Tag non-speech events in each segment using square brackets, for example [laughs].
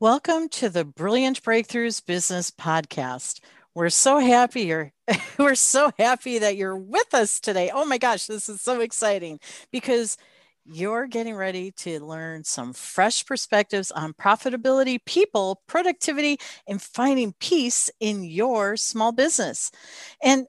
Welcome to the Brilliant Breakthroughs Business Podcast. We're so happy you're [laughs] we're so happy that you're with us today. Oh my gosh, this is so exciting because you're getting ready to learn some fresh perspectives on profitability, people, productivity, and finding peace in your small business. And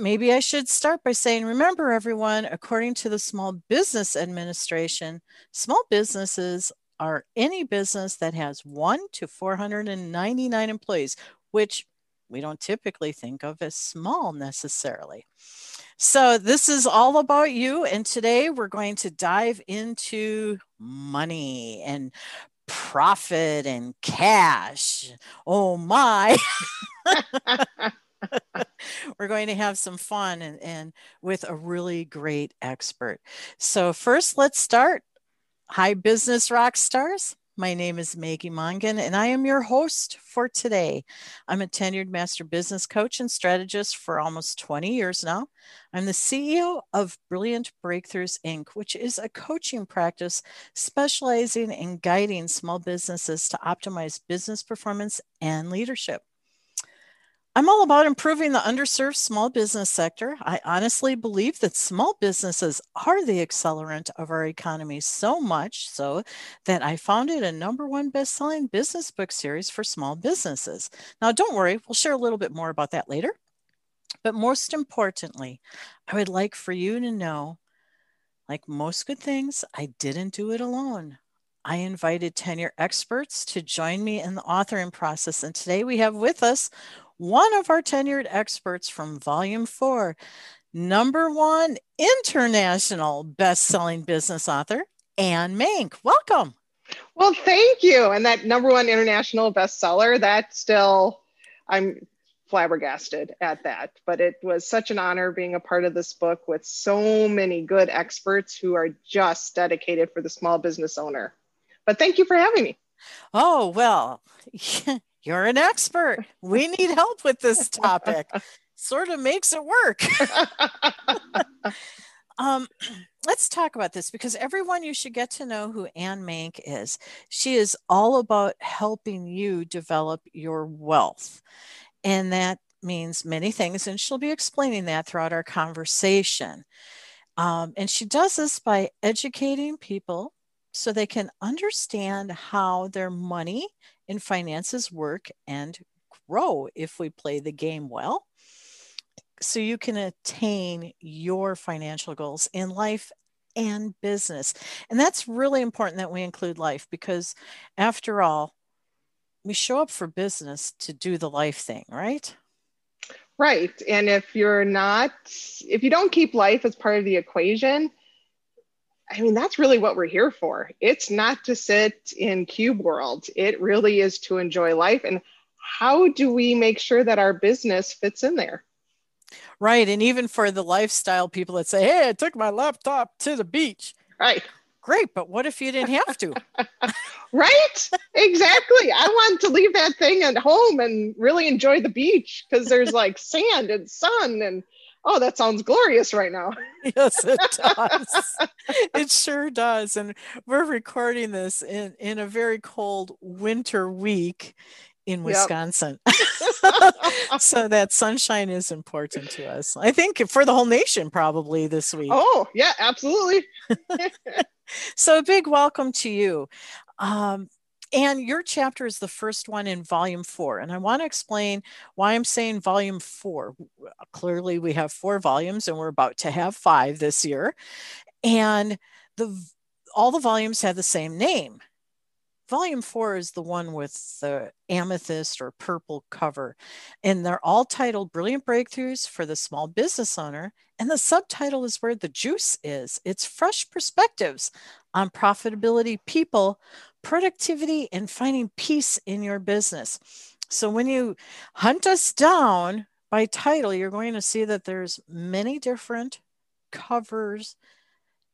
maybe I should start by saying remember, everyone, according to the Small Business Administration, small businesses are any business that has one to 499 employees, which we don't typically think of as small necessarily. So, this is all about you. And today we're going to dive into money and profit and cash. Oh my. [laughs] we're going to have some fun and, and with a really great expert. So, first, let's start Hi, business rock stars. My name is Maggie Mongan, and I am your host for today. I'm a tenured master business coach and strategist for almost 20 years now. I'm the CEO of Brilliant Breakthroughs Inc., which is a coaching practice specializing in guiding small businesses to optimize business performance and leadership. I'm all about improving the underserved small business sector. I honestly believe that small businesses are the accelerant of our economy so much so that I founded a number one best-selling business book series for small businesses. Now, don't worry, we'll share a little bit more about that later. But most importantly, I would like for you to know like most good things, I didn't do it alone. I invited tenure experts to join me in the authoring process. And today we have with us one of our tenured experts from Volume 4, number one international best-selling business author, Anne Mank. Welcome. Well, thank you. And that number one international bestseller, that still, I'm flabbergasted at that. But it was such an honor being a part of this book with so many good experts who are just dedicated for the small business owner. But thank you for having me. Oh, well, [laughs] you're an expert. We need help with this topic. sort of makes it work. [laughs] um, let's talk about this because everyone you should get to know who Anne Mank is. She is all about helping you develop your wealth. And that means many things. And she'll be explaining that throughout our conversation. Um, and she does this by educating people so they can understand how their money and finances work and grow if we play the game well. So you can attain your financial goals in life and business. And that's really important that we include life because, after all, we show up for business to do the life thing, right? Right. And if you're not, if you don't keep life as part of the equation, I mean, that's really what we're here for. It's not to sit in cube world. It really is to enjoy life. And how do we make sure that our business fits in there? Right. And even for the lifestyle people that say, hey, I took my laptop to the beach. Right. Great. But what if you didn't have to? [laughs] right. Exactly. I want to leave that thing at home and really enjoy the beach because there's like sand and sun and oh, that sounds glorious right now. [laughs] yes, it [laughs] does. it sure does. And we're recording this in, in a very cold winter week in Wisconsin. Yep. [laughs] so that sunshine is important to us. I think for the whole nation, probably this week. Oh, yeah, absolutely. so a big welcome to you. Um, and your chapter is the first one in volume four. And I want to explain why I'm saying volume four. Clearly, we have four volumes and we're about to have five this year. And the all the volumes have the same name. Volume four is the one with the amethyst or purple cover, and they're all titled Brilliant Breakthroughs for the Small Business Owner. And the subtitle is where the juice is it's fresh perspectives on profitability, people, productivity, and finding peace in your business. So when you hunt us down by title, you're going to see that there's many different covers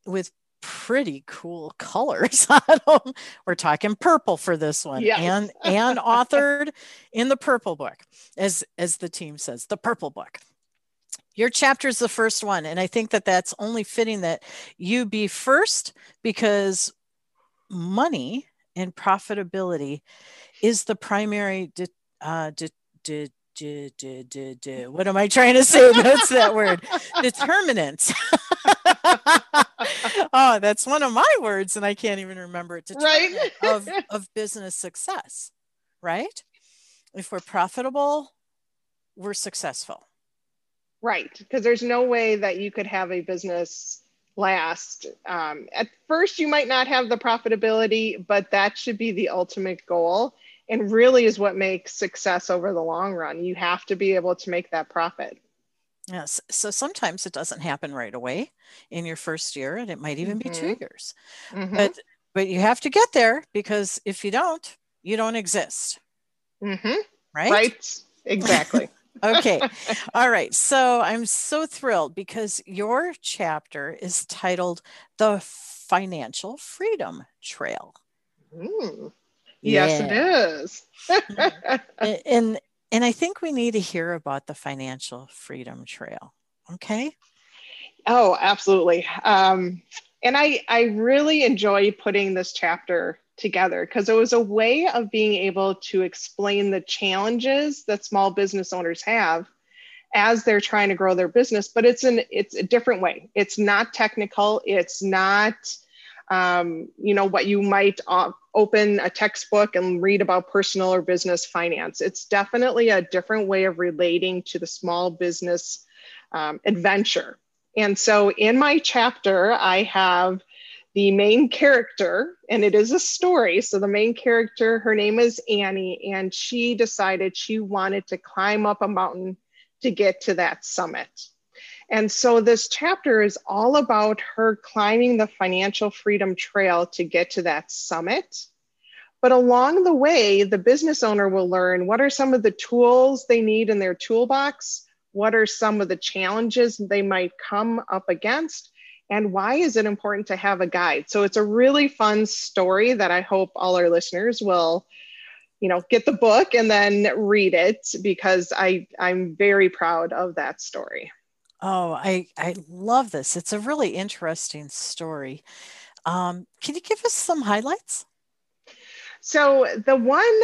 with pretty cool [laughs] colors on them. We're talking purple for this one, yes. [laughs] and and authored in the purple book, as as the team says, the purple book. Your chapter is the first one, and I think that that's only fitting that you be first because money and profitability is the primary de- uh, de- de- what am I trying to say? [laughs] What's that word? Determinant. [laughs] oh, that's one of my words, and I can't even remember it. Right. of, of business success, right? If we're profitable, we're successful. Right. Because there's no way that you could have a business last. Um, at first, you might not have the profitability, but that should be the ultimate goal and really is what makes success over the long run. You have to be able to make that profit. Yes. So sometimes it doesn't happen right away in your first year, and it might even mm-hmm. be two mm-hmm. years. Mm-hmm. But but you have to get there because if you don't, you don't exist. Mm-hmm. Right. Right. Exactly. [laughs] okay. All right. So I'm so thrilled because your chapter is titled The Financial Freedom Trail. Mm. Yes, yeah. it is. and and I think we need to hear about the financial freedom trail. Okay. Oh, absolutely. Um, and I I really enjoy putting this chapter together because it was a way of being able to explain the challenges that small business owners have as they're trying to grow their business but it's an it's a different way. It's not technical. It's not um, you know what you might uh, open a textbook and read about personal or business finance. It's definitely a different way of relating to the small business um, adventure. And so in my chapter i have the main character and it is a story so the main character her name is annie and she decided she wanted to climb up a mountain to get to that summit and so this chapter is all about her climbing the financial freedom trail to get to that summit. But along the way, the business owner will learn what are some of the tools they need in their toolbox, what are some of the challenges they might come up against, and why is it important to have a guide. So it's a really fun story that I hope all our listeners will you know get the book and then read it because i i'm very proud of that story Oh, I, I love this. It's a really interesting story. Um, can you give us some highlights? So, the one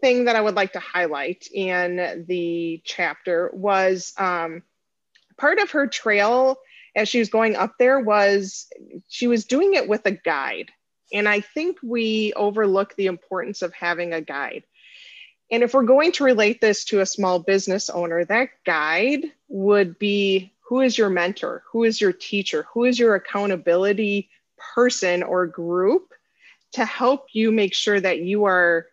thing that I would like to highlight in the chapter was um, part of her trail as she was going up there was she was doing it with a guide. And I think we overlook the importance of having a guide. And if we're going to relate this to a small business owner, that guide would be who is your mentor? Who is your teacher? Who is your accountability person or group to help you make sure that you are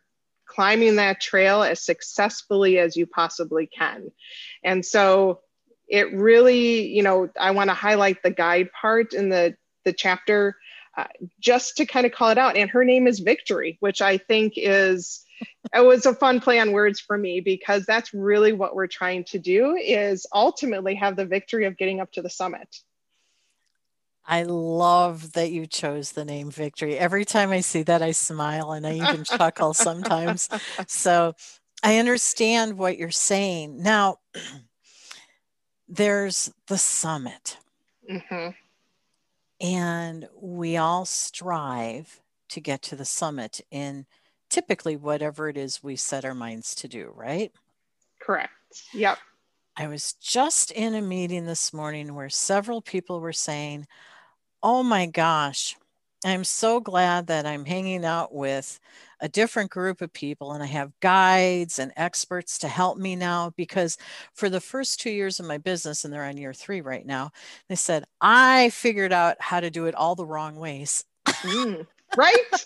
climbing that trail as successfully as you possibly can? And so it really, you know, I want to highlight the guide part in the, the chapter uh, just to kind of call it out. And her name is Victory, which I think is it was a fun play on words for me because that's really what we're trying to do is ultimately have the victory of getting up to the summit. I love that you chose the name Victory. Every time I see that, I smile and I even [laughs] chuckle sometimes. So I understand what you're saying. Now, there's the summit. Mm-hmm. And we all strive to get to the summit in typically whatever it is we set our minds to do, right? Correct. Yep. I was just in a meeting this morning where several people were saying, Oh my gosh, I'm so glad that I'm hanging out with a different group of people and I have guides and experts to help me now because for the first two years of my business, and they're on year three right now, they said, I figured out how to do it all the wrong ways. Mm, right?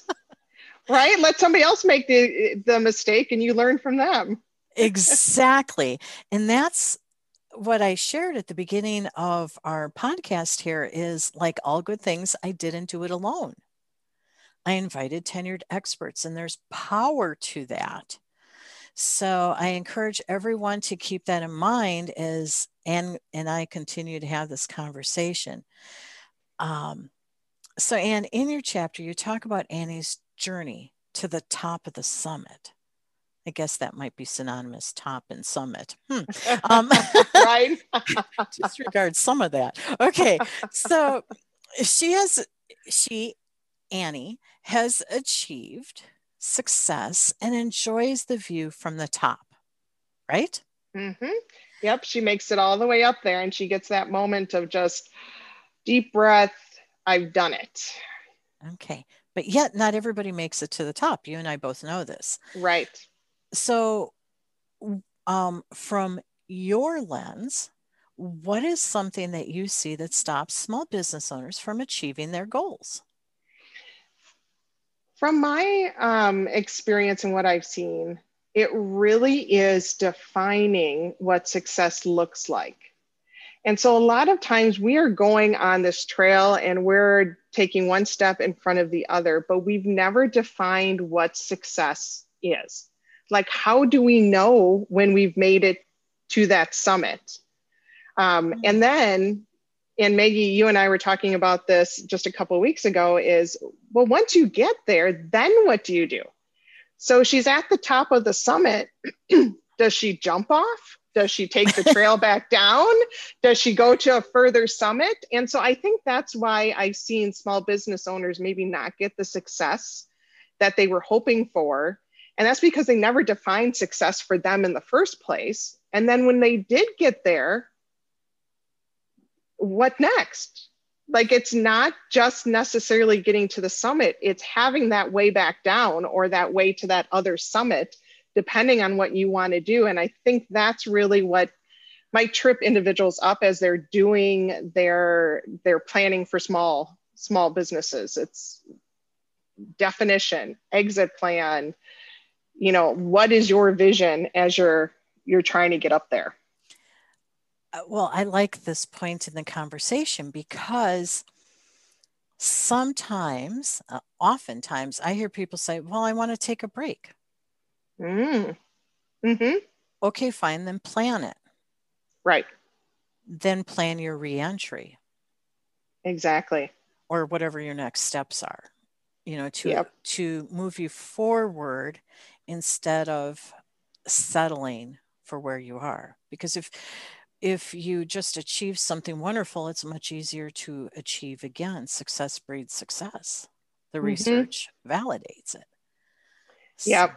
right let somebody else make the the mistake and you learn from them exactly and that's what i shared at the beginning of our podcast here is like all good things i didn't do it alone i invited tenured experts and there's power to that so i encourage everyone to keep that in mind as and and i continue to have this conversation um, so anne in your chapter you talk about annie's journey to the top of the summit. I guess that might be synonymous, top and summit. Hmm. Um, [laughs] right. [laughs] disregard some of that. Okay. So she has, she Annie has achieved success and enjoys the view from the top, right? Mm-hmm. Yep, she makes it all the way up there and she gets that moment of just deep breath. I've done it. Okay. But yet, not everybody makes it to the top. You and I both know this. Right. So, um, from your lens, what is something that you see that stops small business owners from achieving their goals? From my um, experience and what I've seen, it really is defining what success looks like. And so a lot of times we are going on this trail and we're taking one step in front of the other, but we've never defined what success is. Like, how do we know when we've made it to that summit? Um, and then, and Maggie, you and I were talking about this just a couple of weeks ago is well, once you get there, then what do you do? So she's at the top of the summit. [clears throat] Does she jump off? Does she take the trail [laughs] back down? Does she go to a further summit? And so I think that's why I've seen small business owners maybe not get the success that they were hoping for. And that's because they never defined success for them in the first place. And then when they did get there, what next? like it's not just necessarily getting to the summit. It's having that way back down or that way to that other summit depending on what you want to do. And i think that's really what might trip individuals up as they're doing their their planning for small small businesses. It's definition exit plan you know what is your vision as you're you're trying to get up there well, I like this point in the conversation because sometimes, uh, oftentimes, I hear people say, Well, I want to take a break. Mm. Mm-hmm. Okay, fine, then plan it. Right. Then plan your reentry. Exactly. Or whatever your next steps are, you know, to yep. to move you forward instead of settling for where you are. Because if if you just achieve something wonderful, it's much easier to achieve again. Success breeds success. The mm-hmm. research validates it. Yeah.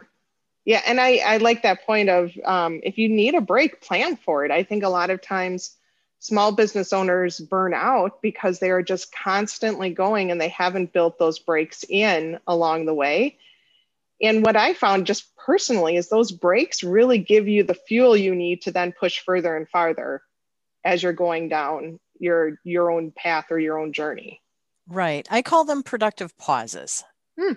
Yeah. And I, I like that point of um, if you need a break, plan for it. I think a lot of times small business owners burn out because they are just constantly going and they haven't built those breaks in along the way. And what I found just personally is those breaks really give you the fuel you need to then push further and farther as you're going down your your own path or your own journey. Right. I call them productive pauses. Hmm.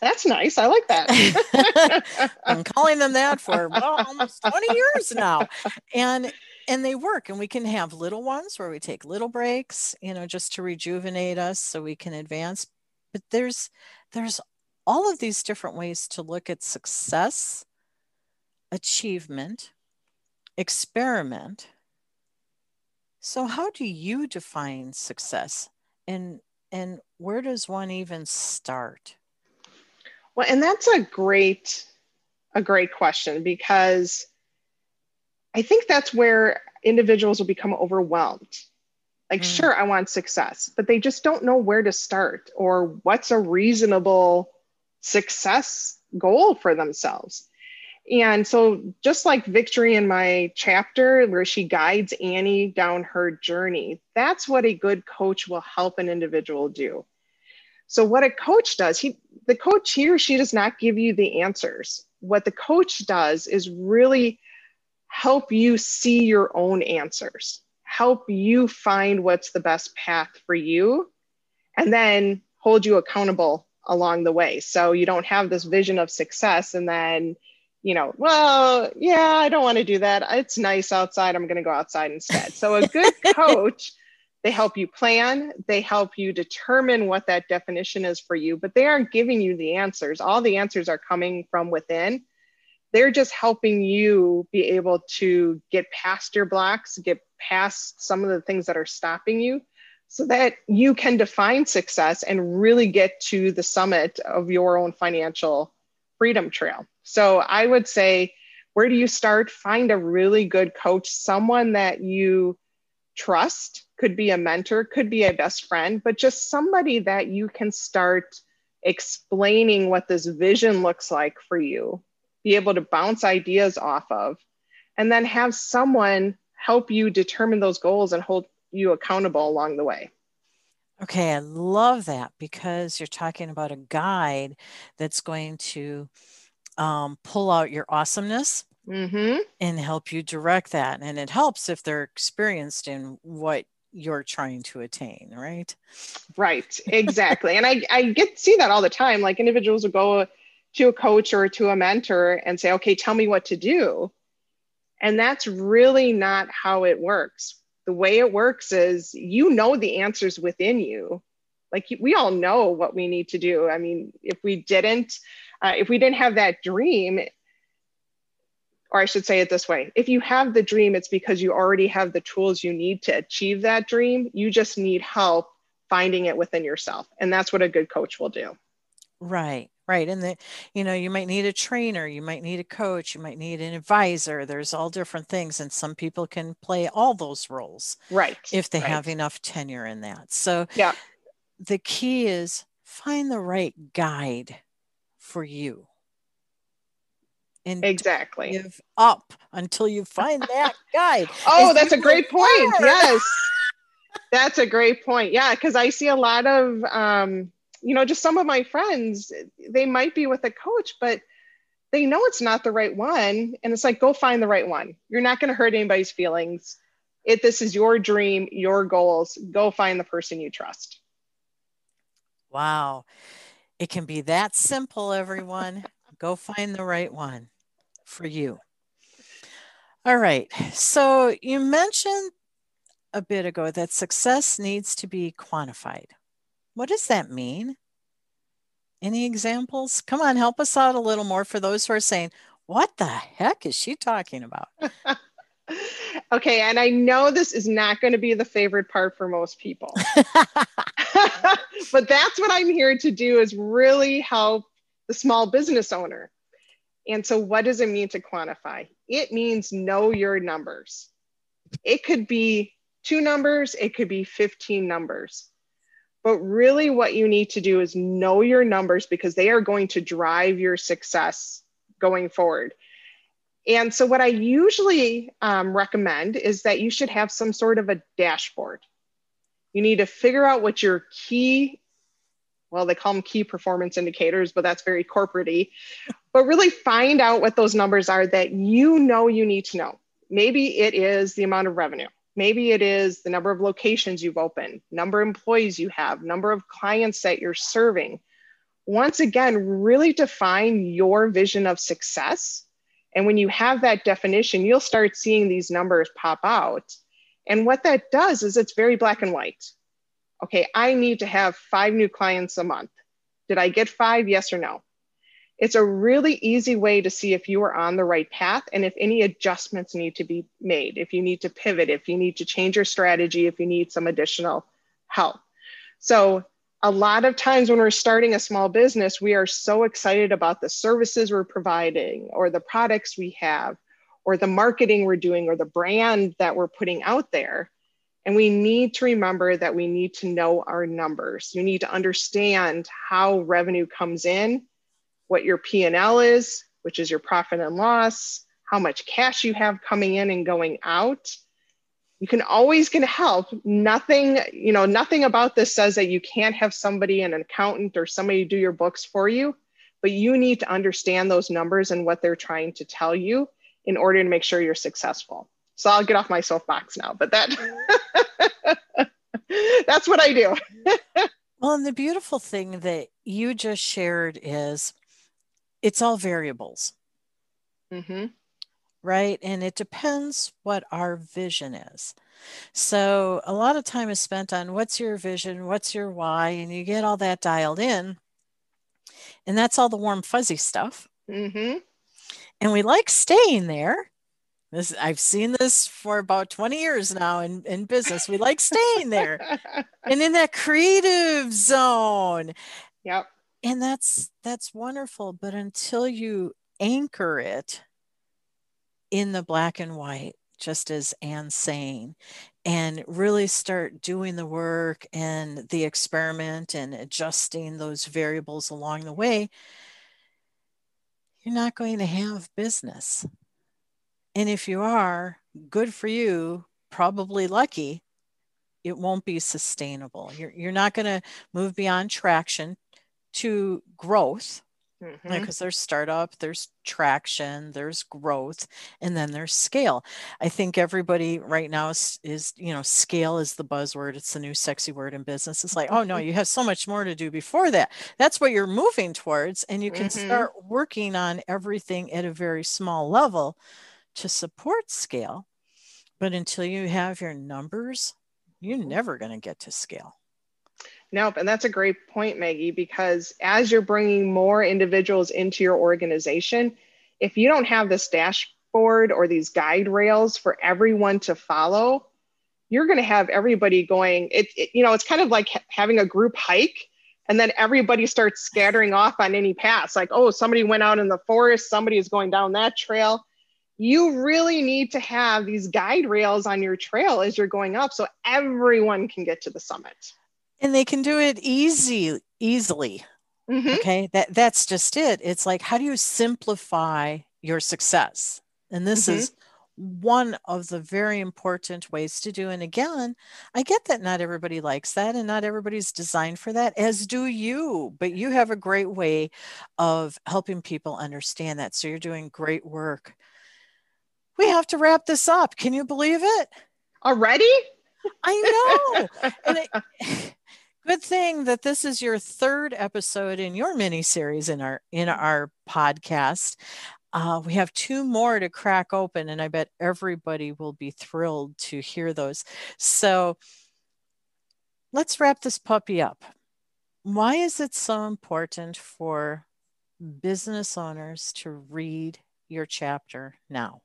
That's nice. I like that. [laughs] I'm calling them that for well, almost 20 years now. And and they work and we can have little ones where we take little breaks, you know, just to rejuvenate us so we can advance. But there's there's all of these different ways to look at success, achievement, experiment. So how do you define success and and where does one even start? Well, and that's a great a great question because I think that's where individuals will become overwhelmed. Like, mm. sure, I want success, but they just don't know where to start or what's a reasonable success goal for themselves. And so, just like Victory in my chapter, where she guides Annie down her journey, that's what a good coach will help an individual do. So, what a coach does, he, the coach here, she does not give you the answers. What the coach does is really help you see your own answers, help you find what's the best path for you, and then hold you accountable along the way. So you don't have this vision of success and then, you know, well, yeah, I don't want to do that. It's nice outside. I'm going to go outside instead. So a good [laughs] coach, they help you plan, they help you determine what that definition is for you, but they aren't giving you the answers. All the answers are coming from within. They're just helping you be able to get past your blocks, get past some of the things that are stopping you so that you can define success and really get to the summit of your own financial freedom trail. So I would say, where do you start? Find a really good coach, someone that you trust, could be a mentor, could be a best friend, but just somebody that you can start explaining what this vision looks like for you, be able to bounce ideas off of, and then have someone help you determine those goals and hold you accountable along the way. Okay, I love that because you're talking about a guide that's going to um, pull out your awesomeness mm-hmm. and help you direct that. And it helps if they're experienced in what you're trying to attain, right? Right, exactly. and I, I get see that all the time. Like individuals will go to a coach or to a mentor and say, okay, tell me what to do. And that's really not how it works. The way it works is you know the answers within you. Like we all know what we need to do. I mean, if we didn't, uh, if we didn't have that dream, or I should say it this way if you have the dream, it's because you already have the tools you need to achieve that dream. You just need help finding it within yourself. And that's what a good coach will do. Right, right. And the, you know, you might need a trainer, you might need a coach, you might need an advisor. There's all different things. And some people can play all those roles. Right. If they right. have enough tenure in that. So, yeah. The key is find the right guide for you and exactly give up until you find that guide. [laughs] oh, that's a great point. Yes. that's a great point. Yeah, because I see a lot of um, you know, just some of my friends, they might be with a coach, but they know it's not the right one. And it's like, go find the right one. You're not going to hurt anybody's feelings. If this is your dream, your goals, go find the person you trust. Wow. It can be that simple, everyone. go find the right one for you. All right. So you mentioned a bit ago that success needs to be quantified. What does that mean? Any examples? Come on, help us out a little more for those who are saying, what the heck is she talking about? [laughs] okay, and I know this is not going to be the favorite part for most people. [laughs] [laughs] but that's what I'm here to do is really help the small business owner and so, what does it mean to quantify? It means know your numbers. It could be two numbers, it could be 15 numbers. But really, what you need to do is know your numbers because they are going to drive your success going forward. And so, what I usually um, recommend is that you should have some sort of a dashboard. You need to figure out what your key well, they call them key performance indicators, but that's very corporatey. but really find out what those numbers are that you know you need to know. Maybe it is the amount of revenue. Maybe it is the number of locations you've opened, number of employees you have, number of clients that you're serving. Once again, really define your vision of success. And when you have that definition, you'll start seeing these numbers pop out. And what that does is it's very black and white okay, I need to have five new clients a month. Did I get five? Yes or no? It's a really easy way to see if you are on the right path and if any adjustments need to be made, if you need to pivot, if you need to change your strategy, if you need some additional help. So, a lot of times when we're starting a small business, we are so excited about the services we're providing or the products we have or the marketing we're doing or the brand that we're putting out there and we need to remember that we need to know our numbers. You need to understand how revenue comes in, what your P&L is, which is your profit and loss, how much cash you have coming in and going out. You can always get help. Nothing, you know, nothing about this says that you can't have somebody, an accountant or somebody do your books for you, but you need to understand those numbers and what they're trying to tell you in order to make sure you're successful. So I'll get off my soapbox now, but that [laughs] that's what I do. [laughs] well, and the beautiful thing that you just shared is it's all variables. Mm-hmm. Right. And it depends what our vision is. So a lot of time is spent on what's your vision, what's your why, and you get all that dialed in. And that's all the warm, fuzzy stuff. Mm-hmm. And we like staying there this I've seen this for about 20 years now in, in business. We like staying there [laughs] and in that creative zone. Yep. And that's that's wonderful. But until you anchor it in the black and white, just as Anne's saying, and really start doing the work and the experiment and adjusting those variables along the way, you're not going to have business. And if you are, good for you, probably lucky, it won't be sustainable. You're, you're not going to move beyond traction to growth mm-hmm. because there's startup, there's traction, there's growth, and then there's scale. I think everybody right now is, is, you know, scale is the buzzword. It's the new sexy word in business. It's like, oh no, you have so much more to do before that. That's what you're moving towards. And you can mm-hmm. start working on everything at a very small level to support scale. But until you have your numbers, you're never going to get to scale. Nope. And that's a great point, Maggie, because as you're bringing more individuals into your organization, if you don't have this dashboard or these guide rails for everyone to follow, you're going to have everybody going. It, it, you know, it's kind of like having a group hike and then everybody starts scattering off on any paths like oh somebody went out in the forest somebody is going down that trail you really need to have these guide rails on your trail as you're going up so everyone can get to the summit and they can do it easy easily. Mm-hmm. okay? That that's just it. It's like how do you simplify your success? And this mm-hmm. is one of the very important ways to do and again i get that not everybody likes that and not everybody's designed for that as do you. But you have a great way of helping people understand that. So you're doing great work. We have to wrap this up. Can you believe it? Already? I know. And it, [laughs] Good thing that this is your third episode in your mini series in our in our podcast. Uh, we have two more to crack open, and I bet everybody will be thrilled to hear those. So let's wrap this puppy up. Why is it so important for business owners to read your chapter now?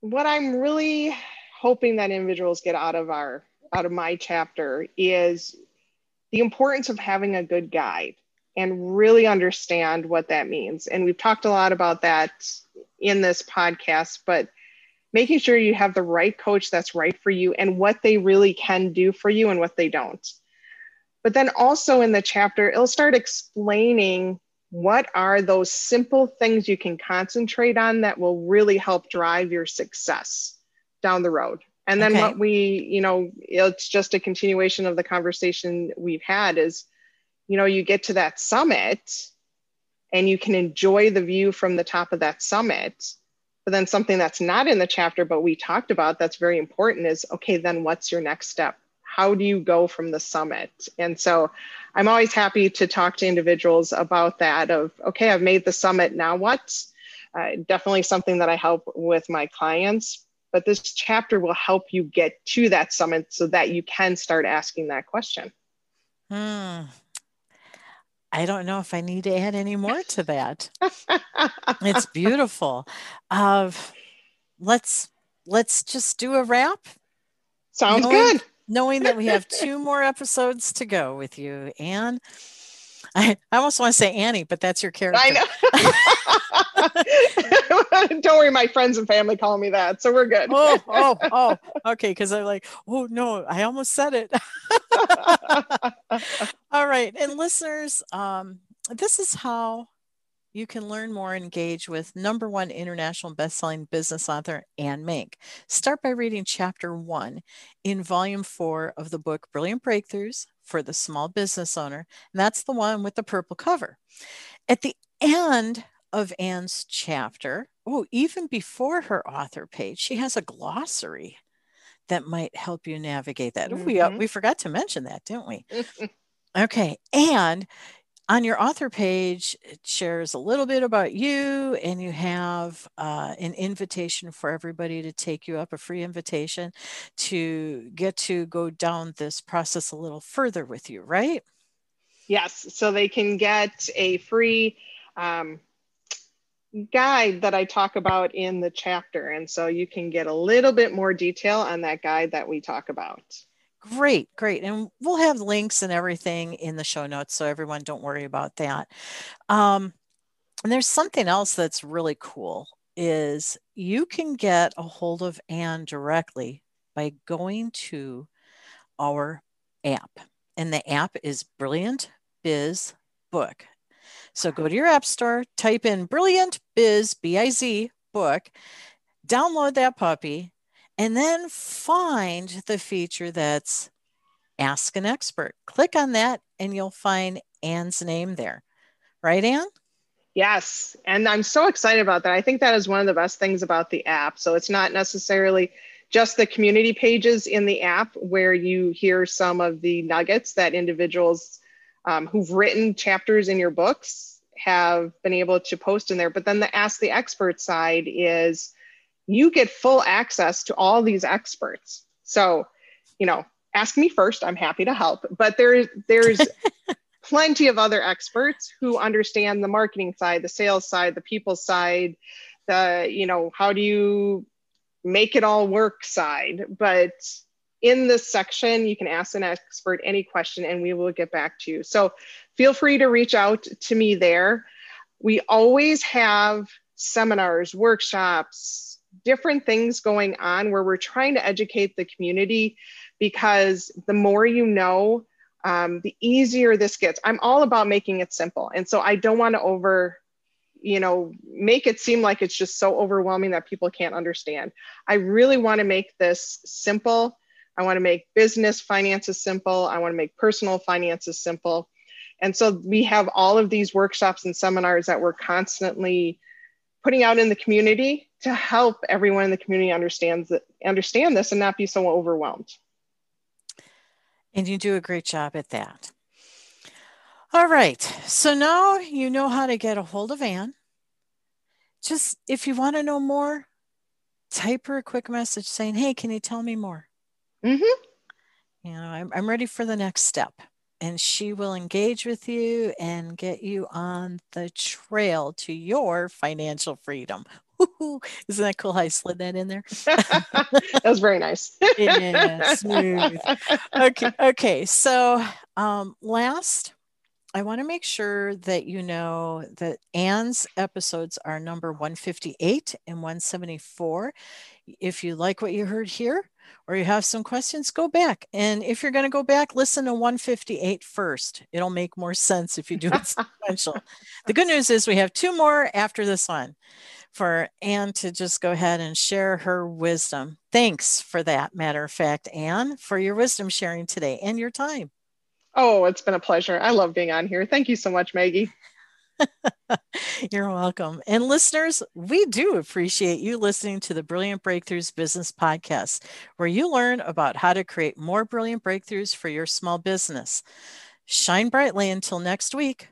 What I'm really hoping that individuals get out of our out of my chapter is the importance of having a good guide and really understand what that means. And we've talked a lot about that in this podcast, but making sure you have the right coach that's right for you and what they really can do for you and what they don't. But then also in the chapter, it'll start explaining what are those simple things you can concentrate on that will really help drive your success down the road and then okay. what we you know it's just a continuation of the conversation we've had is you know you get to that summit and you can enjoy the view from the top of that summit. But then something that's not in the chapter but we talked about that's very important is okay then what's your next step? How do you go from the summit? And so i'm always happy to talk to individuals about that of okay i've made the summit. Now what? Uh, definitely something that i help with my clients but this chapter will help you get to that summit so that you can start asking that question. Hmm. I don't know if I need to add any more to that. [laughs] it's beautiful. Uh, let's let's just do a wrap. Sounds knowing, good. Knowing that we have two more episodes to go with you, Anne. I, I almost want to say Annie, but that's your character. I know. [laughs] [laughs] Don't worry, my friends and family call me that, so we're good. oh, [laughs] oh, oh, okay. Because I'm like, oh no, I almost said it. All right, and listeners, um, this is how you can learn more and engage with number one international best-selling business author Anne Mink. Start by reading chapter one in volume four of the book Brilliant Breakthroughs for the Small Business Owner. And that's the one with the purple cover. At the end of Anne's chapter, oh, even before her author page, she has a glossary that might help you navigate that. Mm-hmm. We, uh, we forgot to mention that, didn't we? [laughs] okay. And on your author page, it shares a little bit about you, and you have uh, an invitation for everybody to take you up, a free invitation to get to go down this process a little further with you, right? Yes. So they can get a free um, guide that I talk about in the chapter. And so you can get a little bit more detail on that guide that we talk about. Great, great. And we'll have links and everything in the show notes. So everyone don't worry about that. Um, and there's something else that's really cool is you can get a hold of Anne directly by going to our app. And the app is Brilliant Biz Book. So go to your app store, type in Brilliant Biz, B I Z book, download that puppy, and then find the feature that's Ask an Expert. Click on that, and you'll find Anne's name there. Right, Anne? Yes. And I'm so excited about that. I think that is one of the best things about the app. So it's not necessarily just the community pages in the app where you hear some of the nuggets that individuals um, who've written chapters in your books have been able to post in there. But then the Ask the Expert side is you get full access to all these experts. So, you know, ask me first. I'm happy to help. But there, there's [laughs] plenty of other experts who understand the marketing side, the sales side, the people side, the, you know, how do you make it all work side. But in this section, you can ask an expert any question and we will get back to you. So feel free to reach out to me there. We always have seminars, workshops, different things going on where we're trying to educate the community because the more you know, um, the easier this gets. I'm all about making it simple. And so I don't want to over, you know, make it seem like it's just so overwhelming that people can't understand. I really want to make this simple. I want to make business finances simple. I want to make personal finances simple. And so we have all of these workshops and seminars that we're constantly putting out in the community to help everyone in the community understands that, understand this and not be so overwhelmed. And you do a great job at that. All right. So now you know how to get a hold of Anne. Just if you want to know more, type her a quick message saying, Hey, can you tell me more? Mm-hmm. You know, I'm, I'm ready for the next step. And she will engage with you and get you on the trail to your financial freedom. [laughs] Isn't that cool how I slid that in there? [laughs] that was very nice. [laughs] yeah, smooth. Okay, okay. So um, last, I want to make sure that you know that Anne's episodes are number 158 and 174. If you like what you heard here, or you have some questions, go back. And if you're going to go back, listen to 158 first. It'll make more sense if you do it sequential. the good news is we have two more after this one for Anne to just go ahead and share her wisdom. Thanks for that, matter of fact, Anne, for your wisdom sharing today and your time. Oh, it's been a pleasure. I love being on here. Thank you so much, Maggie. [laughs] [laughs] You're welcome. And listeners, we do appreciate you listening to the Brilliant Breakthroughs Business Podcast, where you learn about how to create more brilliant breakthroughs for your small business. Shine brightly until next week.